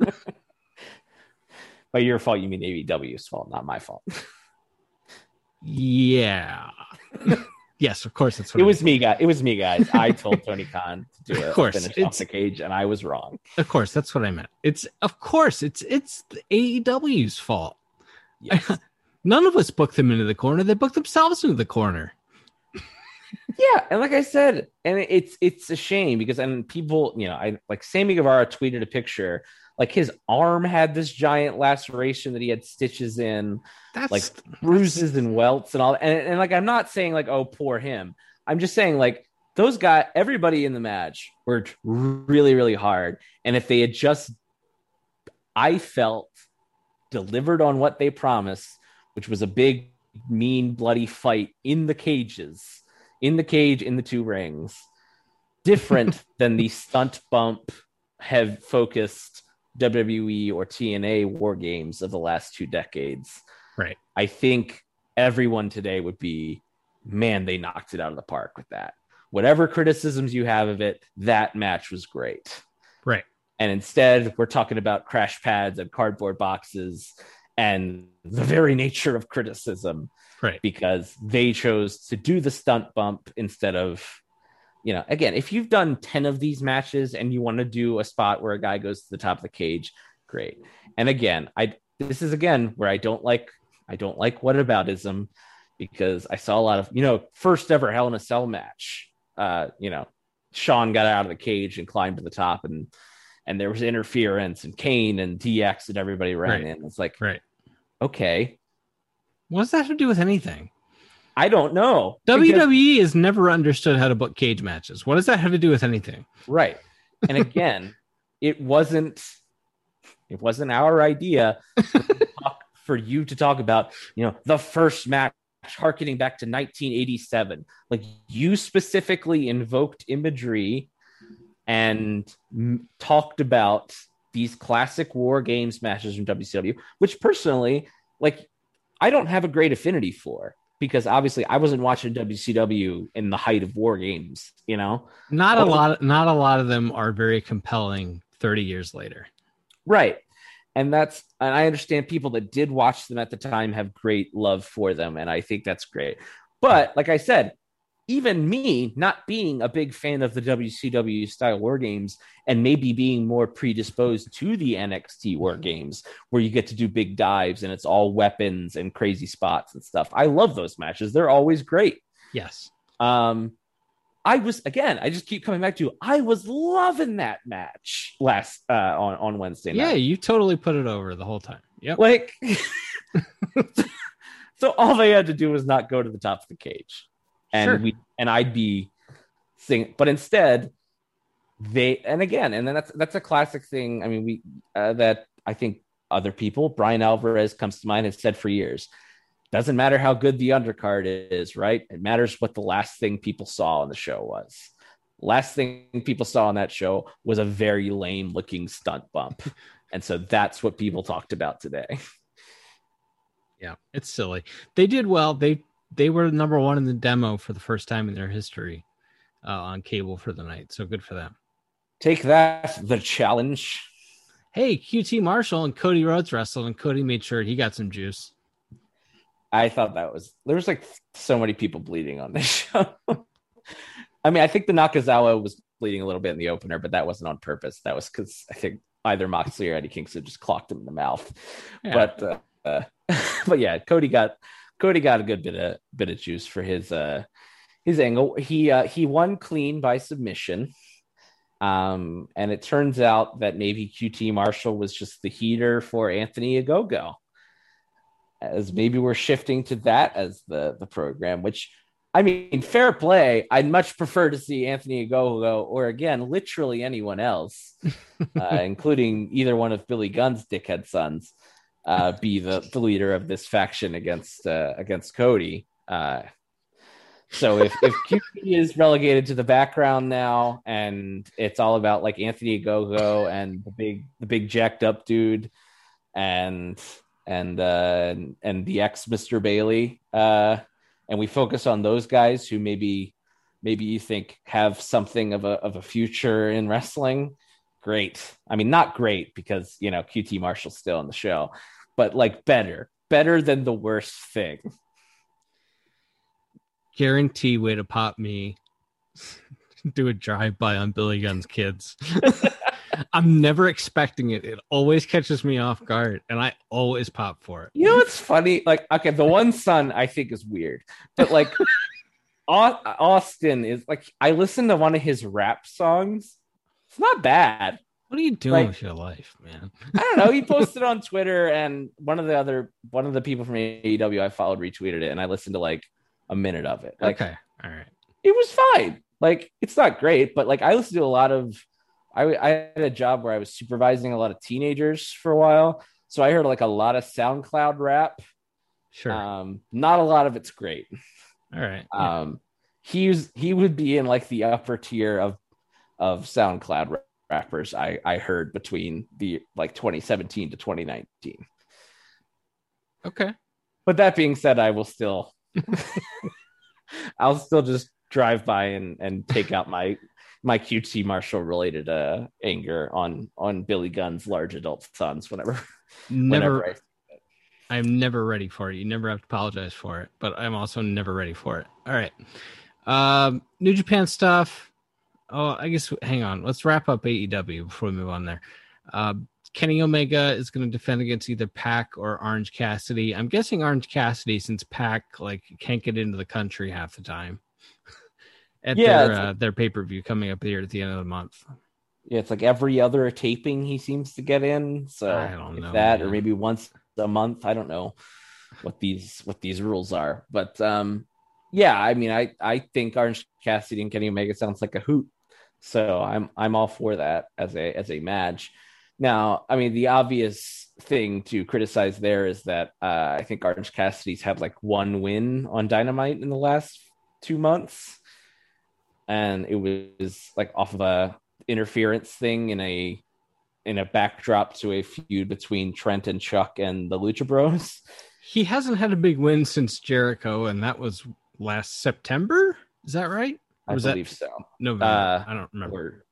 by your fault you mean AEW's fault not my fault Yeah. yes, of course that's what it I was me guys it was me guys i told tony khan to do it Of course, finish off the cage and i was wrong. Of course, that's what I meant. It's of course it's it's the AEW's fault. yes. None of us booked them into the corner. They booked themselves into the corner. *laughs* Yeah, and like I said, and it's it's a shame because and people, you know, I like Sammy Guevara tweeted a picture, like his arm had this giant laceration that he had stitches in, That's like bruises and welts and all. And, and like I'm not saying like oh poor him. I'm just saying like those guys, everybody in the match worked really really hard, and if they had just, I felt delivered on what they promised, which was a big mean bloody fight in the cages in the cage in the two rings different *laughs* than the stunt bump have focused WWE or TNA war games of the last two decades. Right. I think everyone today would be, man, they knocked it out of the park with that. Whatever criticisms you have of it, that match was great. right. And instead, we're talking about crash pads and cardboard boxes and the very nature of criticism Right. because they chose to do the stunt bump instead of you know again if you've done 10 of these matches and you want to do a spot where a guy goes to the top of the cage great and again i this is again where i don't like i don't like whataboutism because i saw a lot of you know first ever hell in a cell match uh you know Shawn got out of the cage and climbed to the top and and there was interference and kane and dx and everybody ran Right. in it's like Right. Okay What does that have to do with anything? I don't know. Because- WWE has never understood how to book cage matches. What does that have to do with anything? Right. And again, *laughs* it wasn't it wasn't our idea for, you to talk- for you to talk about, you know, the first match harkening back to 1987. Like you specifically invoked imagery and m- talked about these classic war games matches from WCW, which personally, like I don't have a great affinity for because obviously I wasn't watching WCW in the height of war games, you know. Not a lot. Not a lot of them are very compelling. Thirty years later. Right. And that's and I understand people that did watch them at the time have great love for them and I think that's great. But like I said, even me not being a big fan of the WCW style war games and maybe being more predisposed to the NXT war games where you get to do big dives and it's all weapons and crazy spots and stuff. I love those matches. They're always great. Yes. Um, I was again. I just keep coming back to. I was loving that match last uh, on on Wednesday night. Yeah, you totally put it over the whole time. Yep. like, *laughs* so all they had to do was not go to the top of the cage, and Sure. we and I'd be singing. But instead, they and again, and then that's that's a classic thing. I mean, we uh, that I think other people, Bryan Alvarez comes to mind, has said for years. Doesn't matter how good the undercard is, right? It matters what the last thing people saw on the show was. Last thing people saw on that show was a very lame looking stunt bump. and so that's what people talked about today. Yeah, it's silly. They did well. They they were number one in the demo for the first time in their history uh, on cable for the night. So good for them. Take that, the challenge. Hey, QT Marshall and Cody Rhodes wrestled, and Cody made sure he got some juice. I thought that was there was like so many people bleeding on this *laughs* show. I mean, I think the Nakazawa was bleeding a little bit in the opener, but that wasn't on purpose. That was because I think either Moxley or Eddie Kingston just clocked him in the mouth. Yeah. But uh, uh, *laughs* but yeah, Cody got Cody got a good bit of bit of juice for his uh his angle. He uh he won clean by submission. Um, and it turns out that maybe QT Marshall was just the heater for Anthony Ogogo. As maybe we're shifting to that as the the program, which I mean, fair play. I'd much prefer to see Anthony Ogogo or again, literally anyone else, *laughs* uh, including either one of Billy Gunn's dickhead sons, uh, be the, the leader of this faction against uh, against Cody. Uh, so if if *laughs* QT is relegated to the background now, and it's all about like Anthony Ogogo and the big the big jacked up dude, and and uh, and the ex Mister Bayley, uh, and we focus on those guys who maybe maybe you think have something of a of a future in wrestling. Great. I mean, not great because you know QT Marshall's still on the show, but like better, better than the worst thing. Guarantee way to pop me. *laughs* Do a drive by on Billy Gunn's kids. *laughs* I'm never expecting it. It always catches me off guard, and I always pop for it. You know what's funny? Like, okay, the one son I think is weird, but like *laughs* Austin is like I listened to one of his rap songs. It's not bad. What are you doing Like- with your life, man? I don't know. He *laughs* posted on Twitter, and one of the other one of the people from AEW I followed retweeted it, and I listened to like a minute of it. Like, okay, all right. it was fine. Like, it's not great, but like I listened to a lot of. I I had a job where I was supervising a lot of teenagers for a while, so I heard like a lot of SoundCloud rap. Sure. Um, not a lot of it's great. all right. yeah. Um, he's he would be in like the upper tier of of SoundCloud ra- rappers. I I heard between the like 2017 to 2019. okay. But that being said, I will still *laughs* I'll still just drive by and and take out my my QT Marshall related uh anger on on Billy Gunn's large adult sons whenever Never. whenever I I'm never ready for it. You never have to apologize for it, but I'm also never ready for it. All right. Um, New Japan stuff. Oh, I guess hang on. Let's wrap up AEW before we move on there. Uh, Kenny Omega is going to defend against either Pac or Orange Cassidy. I'm guessing Orange Cassidy since Pac like can't get into the country half the time. *laughs* At Yeah, their uh, their pay per view coming up here at the end of the month. Yeah, it's like every other taping he seems to get in. So I don't if know, that, or maybe once a month. I don't know. what these what these rules are. But um, yeah, I mean, I I think Orange Cassidy and Kenny Omega sounds like a hoot. So I'm I'm all for that as a as a match. Now, I mean, the obvious thing to criticize there is that uh, I think Orange Cassidy's had like one win on Dynamite in the last two months, and it was like off of a interference thing in a in a backdrop to a feud between Trent and Chuck and the Lucha Bros. *laughs* He hasn't had a big win since Jericho, and that was last September. Is that right? I was believe so. November. Uh, I don't remember. Or,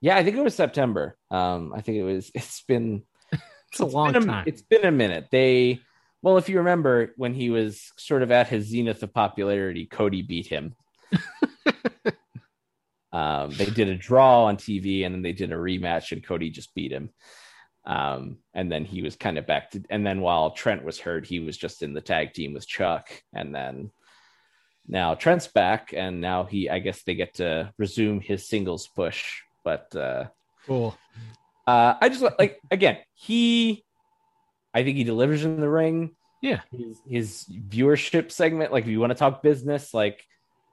yeah, I think it was September. Um, I think it was. *laughs* It's been *laughs* It's a long been a, time. It's been a minute. They, well, if you remember when he was sort of at his zenith of popularity, Cody beat him. *laughs* um, they did a draw on TV and then they did a rematch and Cody just beat him. Um, and then he was kind of back to, and then while Trent was hurt, he was just in the tag team with Chuck. And then now Trent's back and now he, I guess they get to resume his singles push. But, uh, Cool. uh, I just like again, he I think he delivers in the ring. Yeah. His his viewership segment, like if you want to talk business, like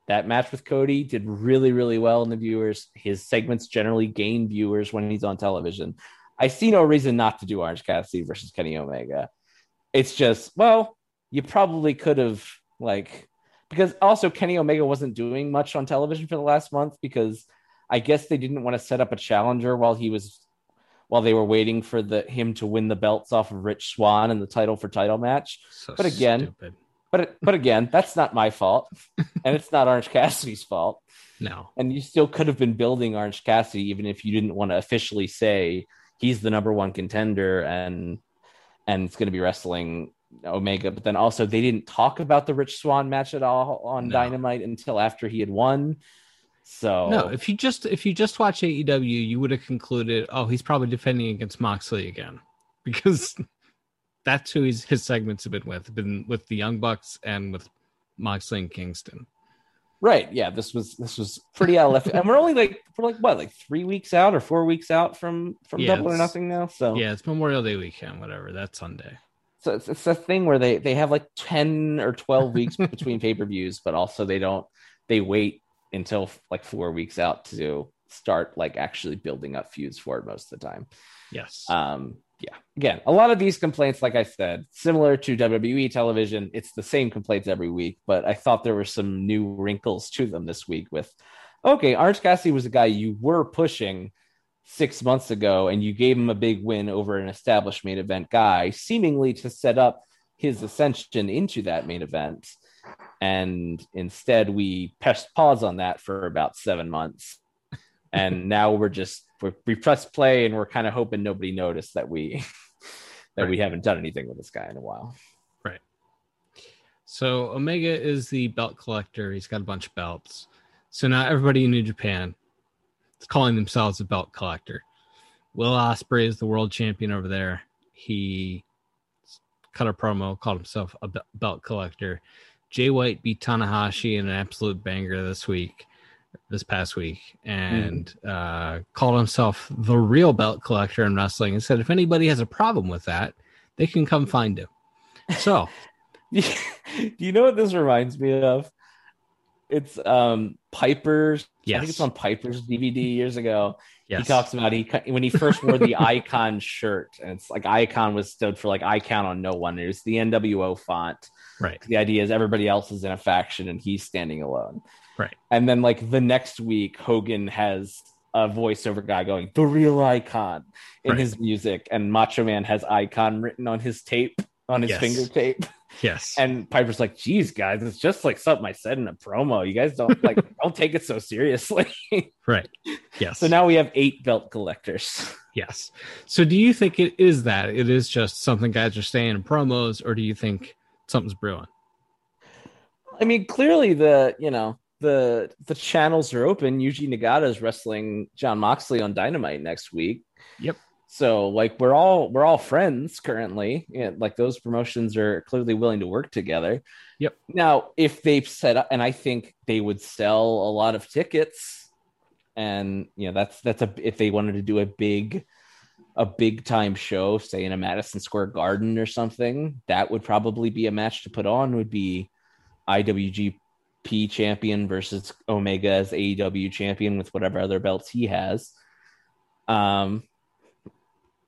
that match with Cody did really, really well in the viewers. His segments generally gain viewers when he's on television. I see no reason not to do Orange Cassidy versus Kenny Omega. It's just, well, you probably could have like because also Kenny Omega wasn't doing much on television for the last month because I guess they didn't want to set up a challenger while he was while they were waiting for the him to win the belts off of Rich Swan in the title for title match. So But again- stupid. But but again, that's not my fault, *laughs* and it's not Orange Cassidy's fault. no. And you still could have been building Orange Cassidy even if you didn't want to officially say he's the number one contender and and it's going to be wrestling Omega. But then also they didn't talk about the Rich Swan match at all on No. Dynamite until after he had won. So No, if you just if you just watch AEW, you would have concluded, oh, he's probably defending against Moxley again, *laughs* because that's who he's, his segments have been with, been with the Young Bucks and with Moxley and Kingston. Right. Yeah. This was this was pretty out of left, and we're only like we're like what like three weeks out or four weeks out from from Yeah, Double or Nothing now. So Yeah, it's Memorial Day weekend, whatever. That's Sunday. So it's, it's a thing where they they have like ten or twelve *laughs* weeks between pay per views, but also they don't they wait until like four weeks out to start like actually building up feuds for it most of the time. Yes. Um, yeah, again, a lot of these complaints, like I said, similar to WWE television, it's the same complaints every week. But I thought there were some new wrinkles to them this week. With okay, Orange Cassidy was a guy you were pushing six months ago, and you gave him a big win over an established main event guy, seemingly to set up his ascension into that main event. And instead, we pressed pause on that for about seven months and *laughs* now we're just we're, we press play and we're kind of hoping nobody noticed that we *laughs* that we haven't done anything with this guy in a while. Right. So Omega is the belt collector. He's got a bunch of belts. So now everybody in New Japan calling themselves a belt collector. Will Ospreay is the world champion over there. He cut a promo, called himself a belt collector. Jay White beat Tanahashi in an absolute banger this week, this past week, and uh, called himself the real belt collector in wrestling and said if anybody has a problem with that, they can come find him. So *laughs* Do you know what this reminds me of? It's um Piper's. I think it's on Piper's DVD years ago. yes, He talks about he when he first wore the *laughs* Icon shirt, and it's like Icon was stood for like Icon on no one. It was the NWO font. right. The idea is everybody else is in a faction and he's standing alone. Right. And then like the next week, Hogan has a voiceover guy going, the real icon in Right. his music, and Macho Man has icon written on his tape, on his Yes. finger tape. *laughs* Yes. And Piper's like, geez, guys, it's just like something I said in a promo. You guys don't like *laughs* don't take it so seriously. *laughs* right. Yes. so now we have eight belt collectors. yes. So do you think it is that it is just something guys are saying in promos, or do you think something's brewing? I mean, clearly the you know the the channels are open. Yuji Nagata is wrestling Jon Moxley on Dynamite next week. Yep. So like we're all we're all friends currently. Yeah, like those promotions are clearly willing to work together. Yep. Now, if they've set up, and I think they would sell a lot of tickets, and you know that's that's a if they wanted to do a big a big time show, say in a Madison Square Garden or something, that would probably be a match to put on. Would be IWGP champion versus Omega as AEW champion with whatever other belts he has. Um,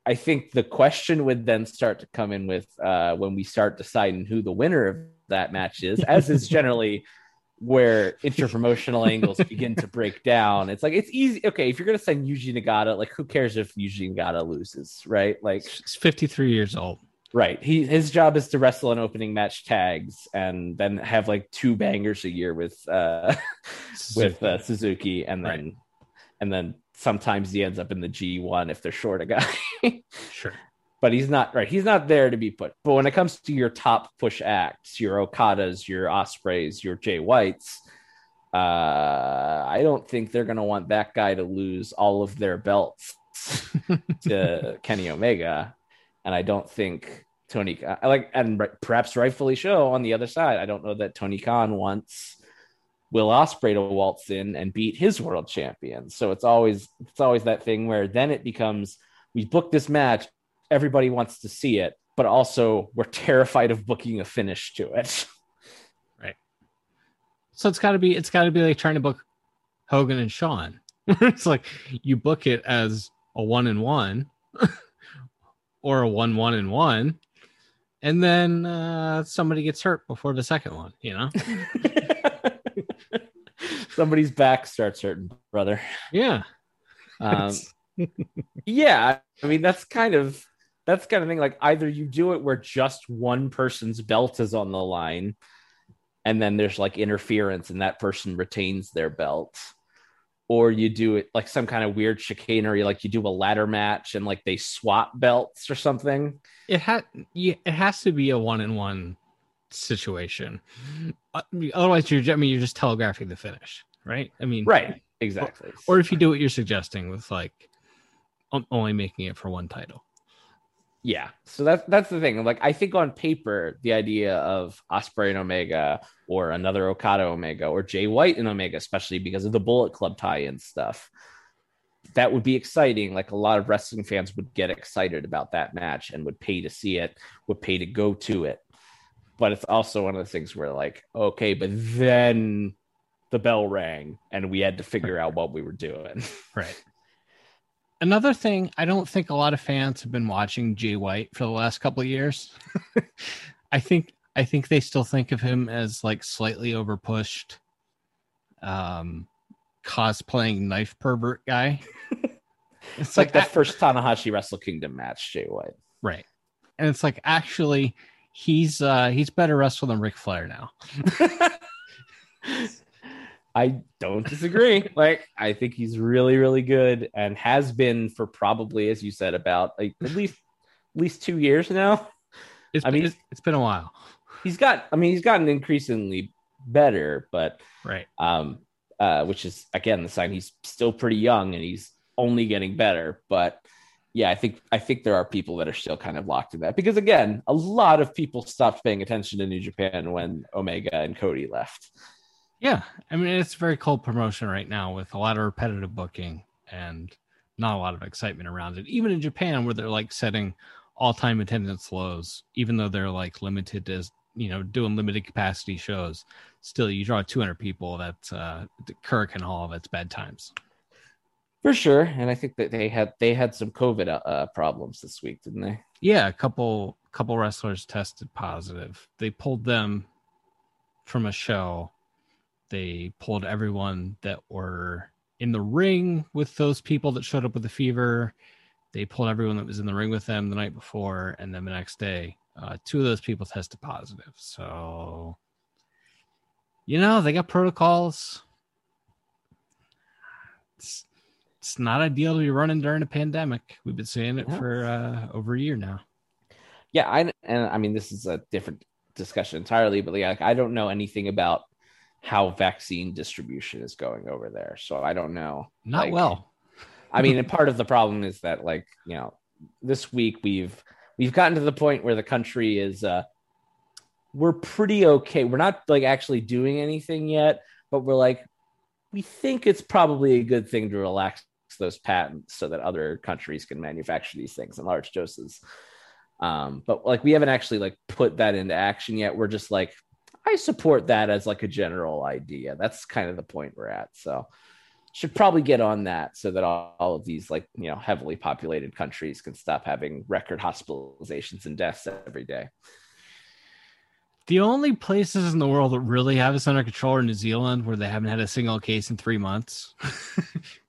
I think the question would then start to come in with uh, when we start deciding who the winner of that match is, as is generally where interpromotional angles begin to break down. It's like it's easy. Okay, if you're gonna send Yuji Nagata, like who cares if Yuji Nagata loses, right? Like He's 53 years old. right. He his job is to wrestle an opening match tags and then have like two bangers a year with uh *laughs* with uh, Suzuki and then Right. and then sometimes he ends up in the G1 if they're short a guy. *laughs* Sure. but he's not right. He's not there to be put. But when it comes to your top push acts, your Okadas, your Ospreays, your Jay Whites, uh, I don't think they're going to want that guy to lose all of their belts *laughs* to Kenny Omega, and I don't think Tony I like and perhaps rightfully so on the other side. I don't know that Tony Khan wants Will Ospreay to waltz in and beat his world champion. So it's always it's always that thing where then it becomes we booked this match, everybody wants to see it, but also we're *laughs* terrified of booking a finish to it. *laughs* Right. So it's got to be it's got to be like trying to book Hogan and Shawn. *laughs* it's like you book it as a one and one or a one one and one, and then uh, somebody gets hurt before the second one. You know? Somebody's back starts hurting, brother. Yeah. Um, *laughs* yeah, I mean that's kind of that's kind of thing. Like either you do it where just one person's belt is on the line, and then there's like interference, and that person retains their belt, or you do it like some kind of weird chicanery, like you do a ladder match and like they swap belts or something. it had yeah, it has to be a one and one situation. Uh, Otherwise, you're I mean you're just telegraphing the finish, right? I mean, Right. Exactly. Or if you do what you're suggesting with like only making it for one title. Yeah. So that's that's the thing. Like I think on paper, the idea of Ospreay and Omega or another Okada Omega or Jay White and Omega, especially because of the Bullet Club tie-in stuff, that would be exciting. Like a lot of wrestling fans would get excited about that match and would pay to see it, would pay to go to it. But it's also one of the things where like, okay, but then the bell rang and we had to figure out what we were doing. *laughs* Right. Another thing, I don't think a lot of fans have been watching Jay White for the last couple of years. *laughs* I think I think they still think of him as like slightly overpushed, um, cosplaying knife pervert guy. *laughs* It's like like that first Tanahashi Wrestle Kingdom match, Jay White. right, and it's like actually he's uh he's better wrestler than Ric Flair now. *laughs* I don't disagree. like I think he's really, really good and has been for probably, as you said, about like at least at least two years now. It's I been, mean- it's, it's been a while, He's got, I mean, he's gotten increasingly better, but right? um, uh, which is again the sign he's still pretty young and he's only getting better. But yeah, I think I think there are people that are still kind of locked in that because again, a lot of people stopped paying attention to New Japan when Omega and Cody left. Yeah, I mean it's a very cold promotion right now with a lot of repetitive booking and not a lot of excitement around it. Even in Japan, where they're like setting all-time attendance lows, even though they're like limited as you know doing limited capacity shows, still you draw 200 people. That's uh, Korakuen Hall. That's bad times. For sure, and I think that they had they had some COVID uh, problems this week, didn't they? Yeah, a couple couple wrestlers tested positive. They pulled them from a show. They pulled everyone that were in the ring with those people that showed up with the fever. They pulled everyone that was in the ring with them the night before, and then the next day, uh, two of those people tested positive. So, you know, they got protocols. It's it's not ideal to be running during a pandemic. We've been saying it Yeah. for uh, over a year now. Yeah, I and I mean this is a different discussion entirely, but like I don't know anything about how vaccine distribution is going over there, so I don't know. Not Like, well. I mean, *laughs* and part of the problem is that like you know this week we've we've gotten to the point where the country is uh we're pretty okay. We're not like actually doing anything yet, but we're like we think it's probably a good thing to relax those patents so that other countries can manufacture these things in large doses. Um, but like we haven't actually like put that into action yet. We're just like, I support that as like a general idea. That's kind of the point we're at. So should probably get on that so that all, all of these like you know heavily populated countries can stop having record hospitalizations and deaths every day. The only places in the world that really have this under control are New Zealand, where they haven't had a single case in three months. *laughs*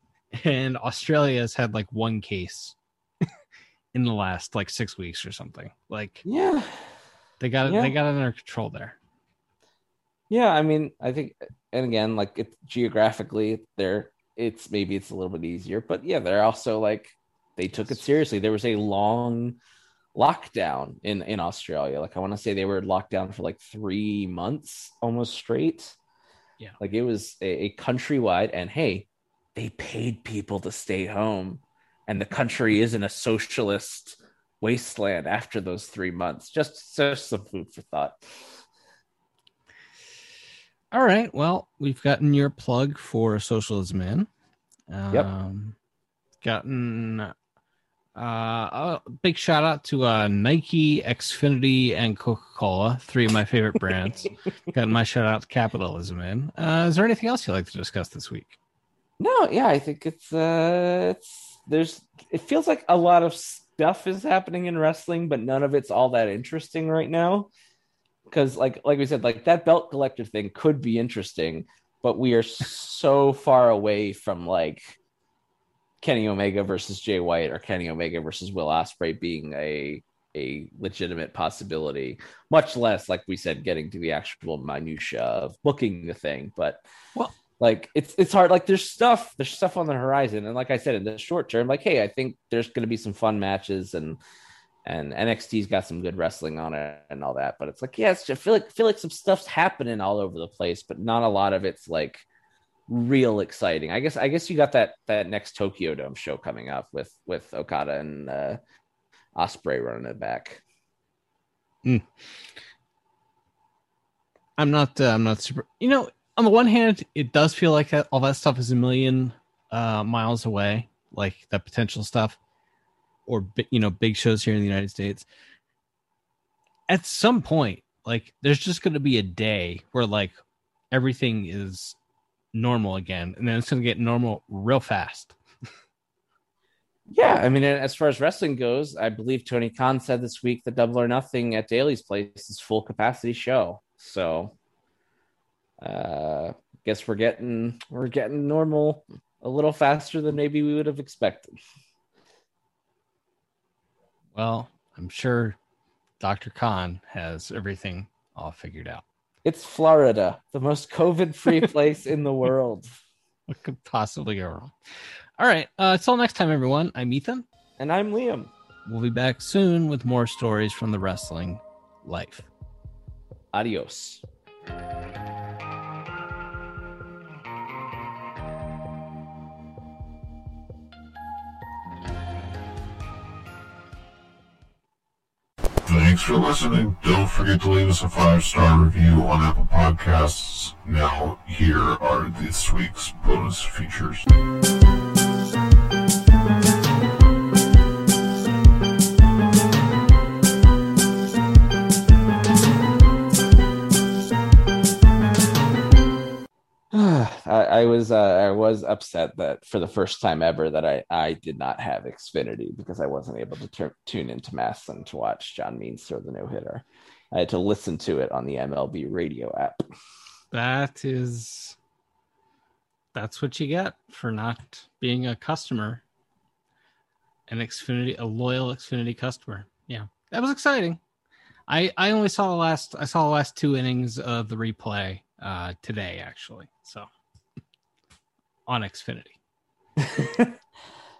and Australia has had like one case *laughs* in the last like six weeks or something. Like, Yeah. they got it, Yeah. they got it under control there. Yeah, I mean, I think, and again, like it geographically, there, it's maybe it's a little bit easier, but yeah, they're also like they took it seriously. There was a long lockdown in in Australia. Like I want to say they were locked down for like three months almost straight. Yeah. like it was a, a countrywide, and hey, they paid people to stay home, and the country isn't a socialist wasteland after those three months. Just just some food for thought. All right. Well, we've gotten your plug for Socialism In. Yep. Um, gotten uh, a big shout out to uh, Nike, Xfinity, and Coca Cola, three of my favorite brands. *laughs* gotten my shout out to Capitalism In. Uh, is there anything else you'd like to discuss this week? No, yeah, I think it's uh it's there's it feels like a lot of stuff is happening in wrestling, but none of it's all that interesting right now. Because like like we said, like that belt collector thing could be interesting, but we are so far away from like Kenny Omega versus Jay White or Kenny Omega versus Will Ospreay being a a legitimate possibility, much less like we said, getting to the actual minutia of booking the thing. But Well- like it's it's hard. Like there's stuff, there's stuff on the horizon, and like I said, in the short term, like hey, I think there's going to be some fun matches and and NXT's got some good wrestling on it and all that. But it's like yeah, it's just, I feel like feel like some stuff's happening all over the place, but not a lot of it's like real exciting. I guess I guess you got that that next Tokyo Dome show coming up with with Okada and uh Ospreay running it back. Mm. I'm not. Uh, I'm not super. You know, on the one hand, it does feel like all that stuff is a million uh, miles away, like that potential stuff, or you know, big shows here in the United States. At some point, like there's just going to be a day where like everything is normal again, and then it's going to get normal real fast. *laughs* Yeah, I mean, as far as wrestling goes, I believe Tony Khan said this week that Double or Nothing at Daily's place is full capacity show. So, uh, guess we're getting we're getting normal a little faster than maybe we would have expected. Well, I'm sure Dr. Khan has everything all figured out. It's Florida, the most COVID-free *laughs* place in the world, What could possibly go wrong? All right. Uh, until next time, everyone. I'm Ethan. and I'm Liam. We'll be back soon with more stories from the wrestling life. Adios. Thanks for listening. Don't forget to leave us a five star review on Apple Podcasts. Now, here are this week's bonus features. Was upset that for the first time ever that I, I did not have Xfinity because I wasn't able to tur- tune into MASN to watch John Means throw the no hitter. I had to listen to it on the MLB radio app. That is, that's what you get for not being a customer, an Xfinity, a loyal Xfinity customer. Yeah, that was exciting. I I only saw the last I saw the last two innings of the replay uh, today actually. So on Xfinity. *laughs*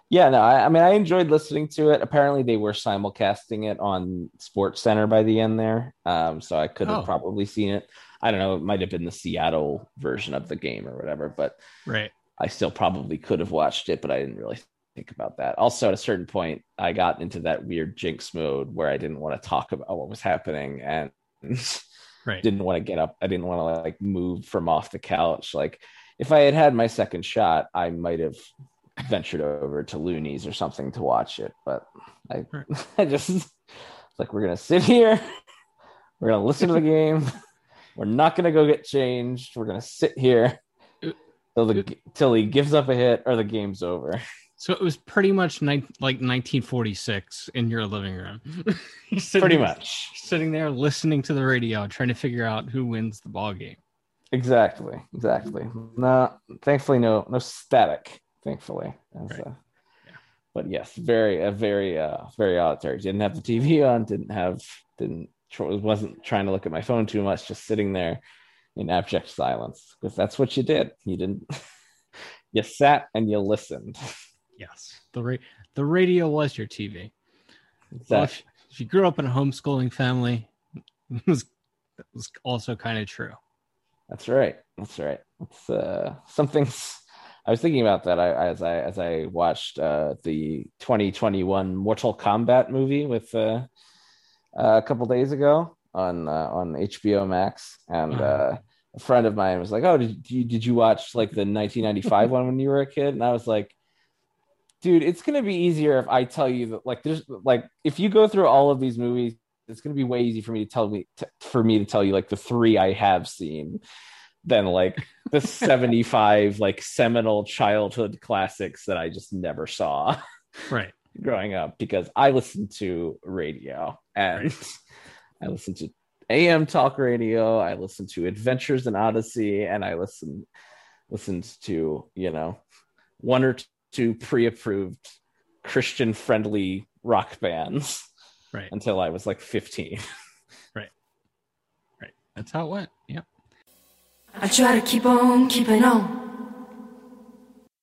yeah, no, I, I mean I enjoyed listening to it. Apparently they were simulcasting it on Sports Center by the end there, um, so I could have Oh. probably seen it. I don't know, it might have been the Seattle version of the game or whatever, but Right. I still probably could have watched it, but I didn't really think about that. Also, at a certain point, I got into that weird jinx mode where I didn't want to talk about what was happening and *laughs* Right. didn't want to get up. I didn't want to like move from off the couch. Like if I had had my second shot, I might have ventured over to Looney's or something to watch it. But I, Right. *laughs* I just like we're gonna sit here, we're gonna listen to the game, we're not gonna go get changed, we're gonna sit here uh, till the uh, till he gives up a hit or the game's over. So it was pretty much ni- like 1946 in your living room. *laughs* Sitting- Pretty much. sitting there listening to the radio, trying to figure out who wins the ball game. Exactly, exactly. No, thankfully, no, no static. Thankfully, Right. uh, but yes, very, a very, uh, very auditory. Didn't have the TV on. Didn't have, didn't wasn't trying to look at my phone too much. Just sitting there in abject silence because that's what you did. You didn't. *laughs* you sat and you listened. *laughs* Yes, the ra- the radio was your TV. Well, Exactly. if, if you grew up in a homeschooling family, *laughs* it was, that was also kind of true. That's right. That's right. It's uh, something. I was thinking about that I, as I as I watched uh, the 2021 Mortal Kombat movie with uh, a couple days ago on uh, on HBO Max, and Uh-huh. uh, a friend of mine was like, "Oh, did you did you watch like the 1995 *laughs* one when you were a kid?" And I was like. Dude, it's gonna be easier if I tell you that, like, there's like, if you go through all of these movies, it's gonna be way easy for me to tell me t- for me to tell you like the three I have seen than like the *laughs* 75 like seminal childhood classics that I just never saw Right. *laughs* growing up because I listened to radio and *laughs* I listened to AM talk radio, I listened to Adventures in Odyssey, and I listened listened to, you know, one or two pre-approved Christian friendly rock bands Right. until I was like 15. *laughs* right right That's how it went. Yep. I try to keep on keeping on.